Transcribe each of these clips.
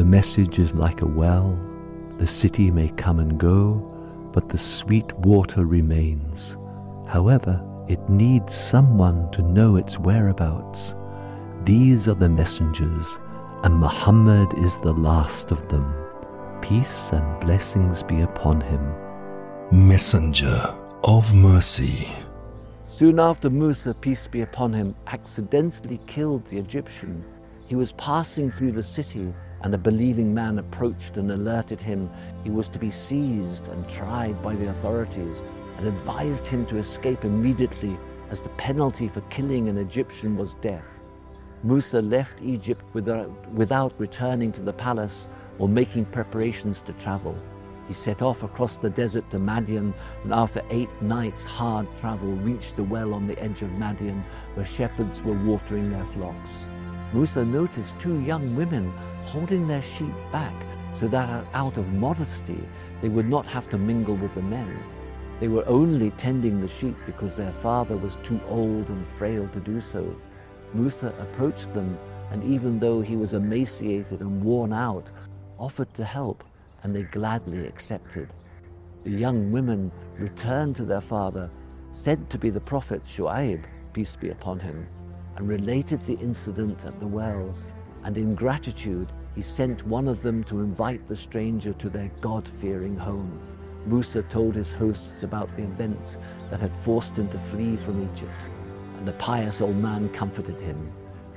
The message is like a well, the city may come and go, but the sweet water remains. However, it needs someone to know its whereabouts. These are the messengers, and Muhammad is the last of them. Peace and blessings be upon him. Messenger of Mercy. Soon after Musa, peace be upon him, accidentally killed the Egyptian, he was passing through the city, and a believing man approached and alerted him he was to be seized and tried by the authorities, and advised him to escape immediately, as the penalty for killing an Egyptian was death. Musa left Egypt without, without returning to the palace or making preparations to travel. He set off across the desert to Madyan, and after eight nights' hard travel, reached a well on the edge of Madyan where shepherds were watering their flocks. Musa noticed two young women holding their sheep back so that out of modesty they would not have to mingle with the men. They were only tending the sheep because their father was too old and frail to do so. Musa approached them, and even though he was emaciated and worn out, offered to help, and they gladly accepted. The young women returned to their father, said to be the prophet Shu'ayb, peace be upon him, and related the incident at the well. And in gratitude, he sent one of them to invite the stranger to their God fearing home. Musa told his hosts about the events that had forced him to flee from Egypt. And the pious old man comforted him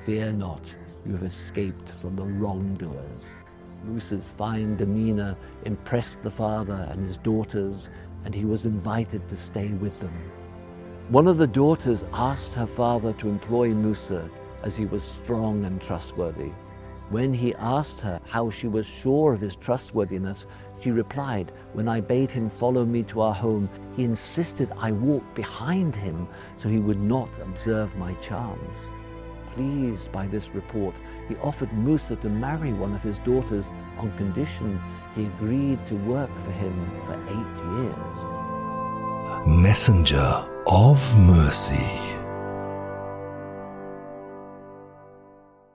Fear not, you have escaped from the wrongdoers. Musa's fine demeanor impressed the father and his daughters, and he was invited to stay with them. One of the daughters asked her father to employ Musa as he was strong and trustworthy. When he asked her how she was sure of his trustworthiness, she replied, When I bade him follow me to our home, he insisted I walk behind him so he would not observe my charms. Pleased by this report, he offered Musa to marry one of his daughters on condition he agreed to work for him for eight years. Messenger of Mercy.